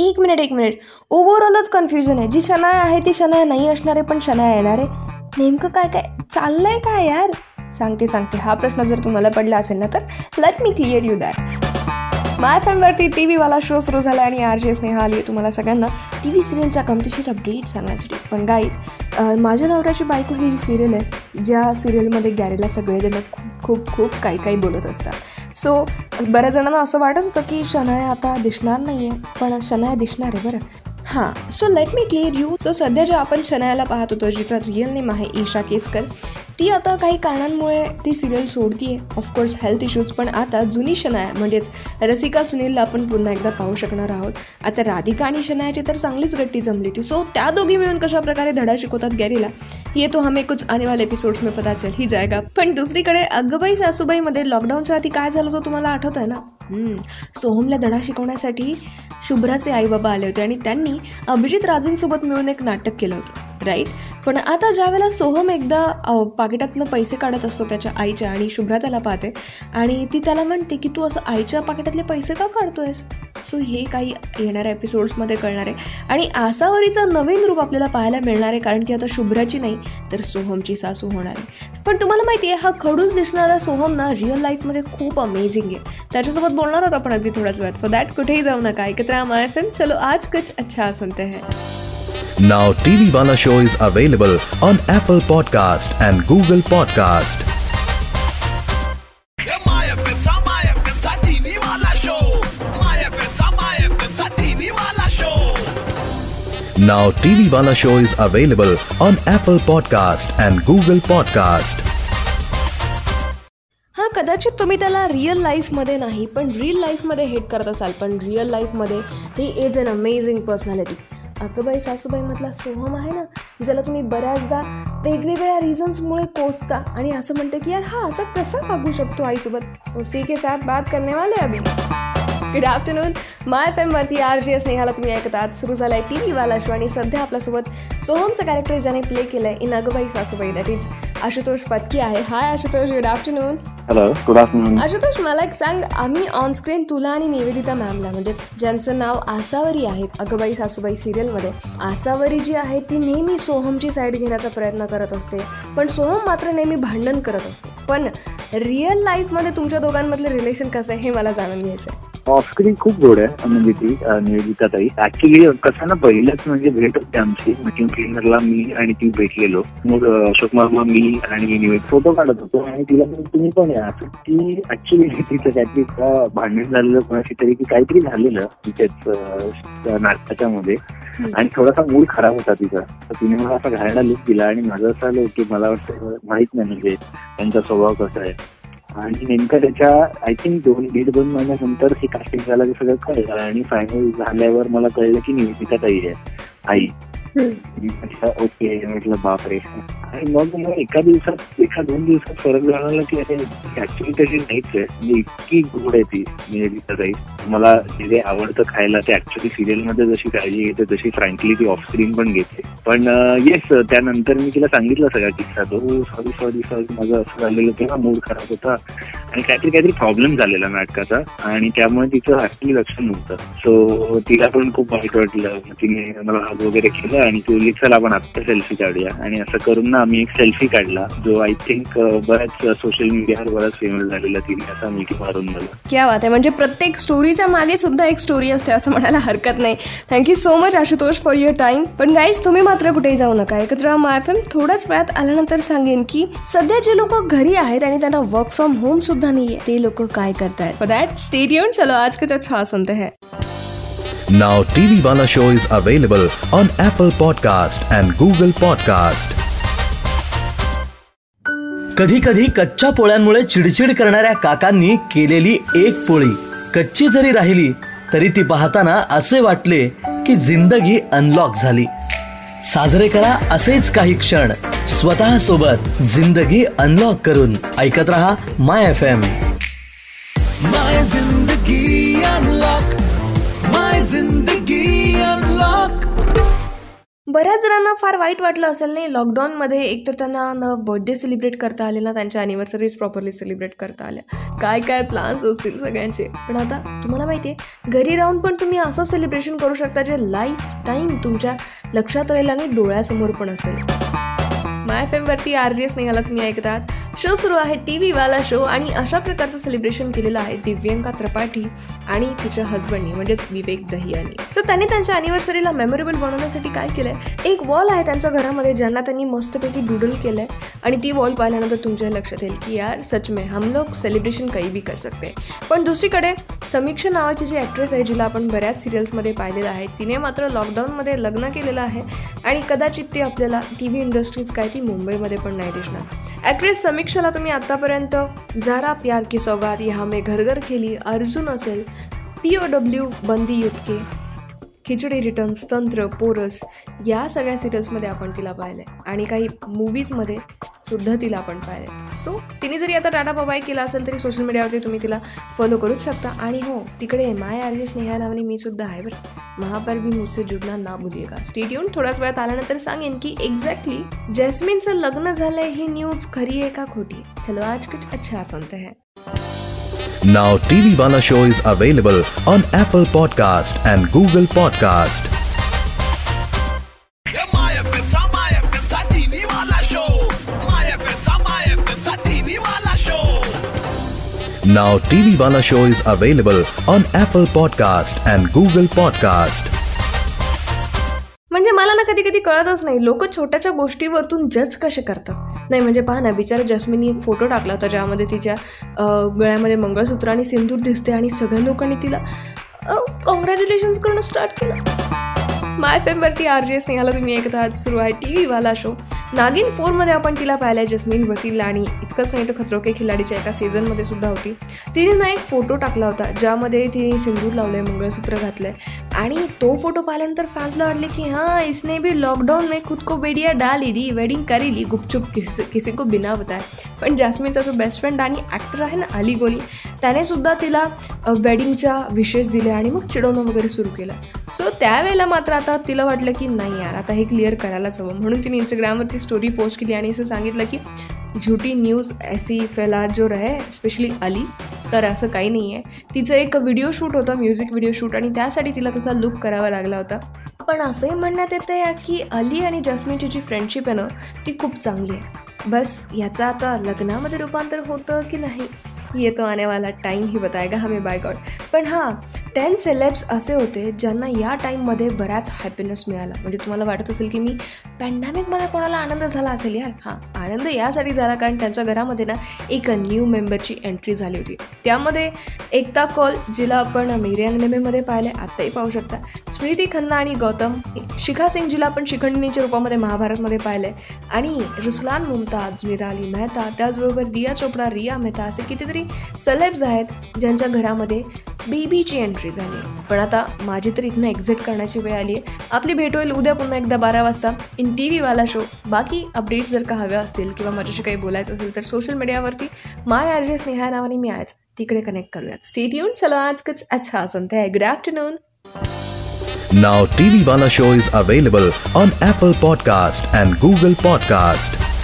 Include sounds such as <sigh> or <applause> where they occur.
एक मिनिट एक minute. ओव्हरऑलच confusion आहे. जी शनाय आहे ती शनाय नाही असणार आहे पण शनाय येणार. आहे नेमकं काय काय? चाललंय काय यार? सांगते सांगते. हा प्रश्न जर तुम्हाला पडला असेल ना तर let me clear you that my फॅमवरती T व्हीवाला शो सुरू झाला आणि आर जे स्नेहा आली तुम्हाला सगळ्यांना. टी व्ही सिरियलचा कमतीशीर अपडेट सांगण्यासाठी. पण गाईज माझ्या नवऱ्याची बायको ही जी सिरियल आहे ज्या सिरियलमध्ये गॅरेला सगळेजण खूप खूप खूप काही काही बोलत असतात. सो बऱ्याच जणांना असं वाटत होतं की शनाया आता दिसणार नाही आहे पण शनाया दिसणार आहे बरं. हां so let me clear you so सध्या जे आपण शनायाला पाहत होतो जिचा रिअल नेम आहे ईशा केसकर ती आता काही कारणांमुळे ती सिरियल सोडतीये. आहे ऑफकोर्स हेल्थ इश्यूज पण आता जुनी शनाया म्हणजेच रसिका सुनीलला आपण पुन्हा एकदा पाहू शकणार आहोत. आता राधिका आणि शनायाची तर चांगलीच गट्टी जमली होती. सो त्या दोघी मिळून कशा प्रकारे धडा शिकवतात गॅरीला ये तो हमें कुछ आने वाले एपिसोड्स में पता चल ही जाएगा पण दुसरीकडे अगबाई सासूबाईमध्ये लॉकडाऊनच्या आधी काय झालं होतं तुम्हाला आठवत आहे ना? सोहमला धडा शिकवण्यासाठी शुभ्राचे आई बाबा आले होते आणि त्यांनी अभिजित राजेंसोबत मिळून एक नाटक केलं होतं राईट पण आता ज्यावेळेला सोहम एकदा पाकिटातनं पैसे काढत असतो त्याच्या आईच्या आणि शुभ्रा त्याला पाहते आणि ती त्याला म्हणते की तू असं आईच्या पाकिटातले पैसे का काढतोयस? सो हे काही येणाऱ्या एपिसोड्समध्ये कळणार आहे. आणि आसावरीचा नवीन रूप आपल्याला पाहायला मिळणार आहे कारण की आता शुभ्राची नाही तर सोहमची सासू होणार आहे. पण तुम्हाला माहिती आहे हा खडूस दिसणारा सोहम ना रिअल लाईफमध्ये खूप अमेझिंग आहे. त्याच्यासोबत बोलना होता तो पण अगदी थोडाच वेळात फॉर दॅट कुठेही जाऊ नका एकत्र आम आय फ़िल्म? चलो आज कुछ अच्छा सुनते हैं। Now TV Wala show is available on Apple podcast and Google podcast Now TV Wala show is available on Apple Podcast and Google Podcast. कदाचित तुम्ही त्याला रिअल लाईफमध्ये नाही पण रिअल लाईफमध्ये हेट करत असाल पण रिअल लाईफमध्ये he is an amazing personality अकबाई सासूबाईमधला सोहम आहे ना ज्याला तुम्ही बऱ्याचदा वेगवेगळ्या रिझन्समुळे कोसता आणि असं म्हणते की यार हा असं कसा वागू शकतो आईसोबत? उसी के साथ बात करने वाले अभी. गुड आफ्टरनून माय वरती आर जी एस नेहाला तुम्ही ऐकतात सुरू झाला आहे टी व्हीवाला शो आणि सध्या आपल्यासोबत सोहमचं कॅरेक्टर ज्याने प्ले केलं आहे in Aggabai Sasubai that is Ashutosh Patki आहे. Hi Ashutosh good afternoon hello good afternoon Ashutosh मला एक सांग आम्ही ऑन स्क्रीन तुला आणि निवेदिता मॅमला म्हणजेच ज्यांचं नाव आसावरी आहे अगबाई सासूबाई सिरियलमध्ये आसावरी जी आहे ती नेहमी सोहमची साईड घेण्याचा प्रयत्न करत असते. पण सोहम मात्र नेहमी भांडण करत असते. पण रिअल लाईफमध्ये तुमच्या दोघांमधलं रिलेशन कसं आहे हे मला जाणून घ्यायचं आहे ऑफस्क्रीन खूप गोड आहे म्हणजे ती निवेदिता ताई. ऍक्च्युली कसं ना पहिलंच म्हणजे भेट होती आमची. मशीन क्लिनरला मी आणि ती भेटलेलो. मग अशोक मामा मी आणि निवेद फोटो काढत होतो आणि तिला तुम्ही पण या. ती ऍक्च्युली <laughs> तिचं काहीतरी भांडण झालेलं कोणाशी तरी की काहीतरी झालेलं तिच्याच नाटकाच्या मध्ये आणि थोडासा मूड खराब होता तिचा. तर तिने मला असा घायला लुक दिला आणि माझं असं आलं की मला वाटतं माहीत नाही म्हणजे त्यांचा स्वभाव कसा आहे. आणि नेमकं त्याच्या आय थिंक दोन दीड दोन महिन्यानंतर हे कास्टिंग झालं सगळं कळलं आणि फायनल झाल्यावर मला कळलं की निवेदिता ताई आहे आई. अच्छा ओके म्हटलं बापरे. आणि मग मला एका दिवसात एका दोन दिवसात फरक जाणवला की अरे ऍक्च्युली तशी नाहीच आहे. म्हणजे इतकी गोड आहे ती निवेदिता ताई मला जे जे आवडतं खायला ते ऍक्च्युली सिरियलमध्ये जशी काळजी घेते तशी फ्रँकली ती ऑफ स्क्रीन पण घेते. पण येस त्यानंतर मी तिला सांगितलं सगळा किस्सा तो सॉरी सॉरी सॉरी माझं असं झालेलं तेव्हा मूड खराब होता. आणि काहीतरी काहीतरी प्रॉब्लेम झालेला नाटकाचा. आणि त्यामुळे तिचं ऍक्च्युली लक्ष नव्हतं. सो तिला पण खूप वाईट वाटलं. तिने मला हात वगैरे केलं. आणि ती चला आपण आत्ता सेल्फी काढूया. आणि असं करून ना आम्ही एक सेल्फी काढला जो आय थिंक बऱ्याच सोशल मीडियावर बराच फेमस झालेला तिने असा मी मारून झाला क्या बात आहे. म्हणजे प्रत्येक स्टोरीच्या मागे सुद्धा एक स्टोरी असते असं म्हणायला हरकत नाही. Thank you so much Ashutosh for your time पण गाईज तुम्ही मात्र कुठेही जाऊ नका. एकत्र एफ एम. थोड्याच वेळात आल्यानंतर सांगेन की सध्या जे लोक घरी आहेत आणि त्यांना वर्क फ्रॉम होम सुद्धा नाहीये ते लोक काय करतायत? फॉर दॅट स्टेडियम चलो आज कुछ अच्छा सुनते हैं. Now TV Wala show is available on Apple Podcast and Google Podcast. कधी कधी कच्च्या पोळ्यांमुळे चिडचिड करणाऱ्या काकांनी केलेली एक पोळी. कच्ची जरी राहिली तरी ती पाहताना असे वाटले की जिंदगी अनलॉक झाली. साजरे करा असेच काही क्षण. स्वतः सोबत जिंदगी अनलॉक करून. ऐकत रहा माय एफ एम माय बऱ्याच जणांना फार वाईट वाटलं असेल नाही? लॉकडाऊनमध्ये एकतर त्यांना न बर्थडे सेलिब्रेट करता आले ना त्यांच्या ॲनिव्हर्सरीज प्रॉपरली सेलिब्रेट करता आल्या. काय काय प्लान्स असतील सगळ्यांचे? पण आता तुम्हाला माहिती आहे घरी राहून पण तुम्ही असं सेलिब्रेशन करू शकता जे लाईफ टाईम तुमच्या लक्षात राहील आणि डोळ्यासमोर पण असेल. माय एफ एमवरती आर जी एस निघाला तुम्ही ऐकतात. शो सुरू आहे टी व्हीवाला शो आणि अशा प्रकारचं सेलिब्रेशन केलेलं आहे दिव्यंका त्रिपाठी आणि तिच्या हजबंडनी म्हणजेच विवेक दहियानी. सो त्यांनी त्यांच्या अॅनिव्हर्सरीला मेमोरेबल बनवण्यासाठी काय केलंय? एक वॉल आहे त्यांच्या घरामध्ये ज्यांना त्यांनी मस्तपैकी डुडल केलंय. आणि ती वॉल पाहिल्यानंतर तुमच्या लक्षात येईल की यार सच में हम लोग सेलिब्रेशन काही बी कर सकते पण दुसरीकडे समीक्षा नावाची जी ॲक्ट्रेस आहे जिला आपण बऱ्याच सिरियल्समध्ये पाहिलेलं आहे तिने मात्र लॉकडाऊनमध्ये लग्न केलेलं आहे. आणि कदाचित ती आपल्याला टी व्ही इंडस्ट्रीज काय ती मुंबईमध्ये पण नाही दिसणार. ॲक्ट्रेस समीक्षाला तुम्ही आत्तापर्यंत झारा प्यार की सौगात या मे घर घर केली अर्जुन असेल पी ओ डब्ल्यू बंदी युतके खिचडी रिटर्न्स तंत्र पोरस या सगळ्या सिरियल्समध्ये आपण तिला पाहिलं आहे आणि काही मूवीजमध्ये सुद्धा तिला आपण पाहिलं आहे सो तिने जरी आता टाटा बाबाय केला असेल तरी सोशल मीडियावरती तुम्ही तिला फॉलो करूच शकता. आणि हो तिकडे माय आर एस स्नेहा नावाने मी सुद्धा आहे बरं. महापर भी मुझसे जुडना ना भुलिएगा. स्टेट येऊन थोड्याच वेळात आल्यानंतर सांगेन की एक्झॅक्टली जॅस्मिनचं लग्न झालंय ही न्यूज खरी आहे का खोटी? चलो आज कुछ अच्छा सुनते हैं. Now TV Wala show is available on Apple Podcast and Google Podcast. Now TV Wala show is available on Apple Podcast and Google Podcast. म्हणजे मला ना कधी कधी कळतच नाही लोक छोट्याच्या गोष्टीवरतून जज कसे करतात नाही म्हणजे पहा ना बिचारा जस्मिनी एक फोटो टाकला होता ज्यामध्ये तिच्या गळ्यामध्ये मंगळसूत्र आणि सिंदूर दिसते आणि सगळ्या लोकांनी तिला कॉंग्रॅच्युलेशन्स करणं स्टार्ट केलं. माय फेमवरती आर जे स्नेहाला तुम्ही ऐकत आहात सुरू आहे टी व्हीवाला शो नागिन फोरमध्ये आपण तिला पाहिलं आहे जस्मिन वसीलला आणि इतकंच नाही तर खतरो के खिलाडीच्या एका सीझनमध्ये सुद्धा होती. तिने ना एक फोटो टाकला होता ज्यामध्ये तिने सिंदूर लावलंय मंगळसूत्र घातलंय. आणि तो फोटो पाहिल्यानंतर फॅन्सला वाटले की हां इसने भी लॉकडाऊन में खुद को बेडिया डाली दी वेडिंग करी ली गुपचुप किसी किसी को बिना बताय पण जास्मिनचा जो बेस्ट फ्रेंड आणि ॲक्टर आहे ना अली गोली त्याने सुद्धा तिला वेडिंगच्या विशेष दिले आणि मग चिडवणं वगैरे सुरू केलं. सो त्यावेळेला मात्र आता तिला वाटलं की नाही यार आता हे क्लिअर करायलाच हवं. म्हणून तिने इंस्टाग्रामवरती स्टोरी पोस्ट केली आणि असं सांगितलं की झुटी न्यूज ऐसी फैला जो रहे स्पेशली अली तर असं काही नाही आहे तिचं एक व्हिडिओ शूट होतं म्युझिक व्हिडिओ शूट आणि त्यासाठी तिला तसा लुक करावा लागला होता. पण असंही म्हणण्यात येतं आहे की अली आणि जस्मिनची जी फ्रेंडशिप आहे ना ती खूप चांगली आहे. बस याचं आता लग्नामध्ये रूपांतर होतं की नाही ये तो आने वाला टाईम ही बताएगा हमें बाय गॉड पण हां टेन सेलेब्स असे होते ज्यांना या टाईममध्ये बऱ्याच हॅपीनेस मिळाला. म्हणजे तुम्हाला वाटत असेल की मी पॅन्डेमिकमध्ये कोणाला आनंद झाला असेल यार? हां आनंद यासाठी झाला कारण त्यांच्या घरामध्ये ना एक न्यू मेंबरची एंट्री झाली होती. त्यामध्ये एकता कॉल जिला आपण मेरे नेमेमध्ये पाहिले आत्ताही पाहू शकता. स्मृती खन्ना आणि गौतम शिखा सिंग जिला आपण शिखंडणीच्या रूपामध्ये महाभारतमध्ये पाहिलंय. आणि रुसलान मुमताज निराली मेहता त्याचबरोबर दिया चोपडा रिया मेहता असे कितीतरी सेलेब्स आहेत ज्यांच्या घरामध्ये बेबीची एंट्री झाली पण आता माझी तर इथनं एक्झिट करण्याची वेळ आली आहे आपली भेट होईल उद्या पुन्हा एकदा बारा वाजता. इन टी व्हीवाला शो बाकी अपडेट्स जर का हव्या असतील किंवा माझ्याशी काही बोलायचं असेल तर सोशल मीडियावरती माय आर जे स्नेहा नावाने मी आज तिकडे कनेक्ट करूयात. स्टेट येऊन चला आज अच्छा संत आहे. Good afternoon Now TV Wala show is available on Apple Podcast and Google Podcast.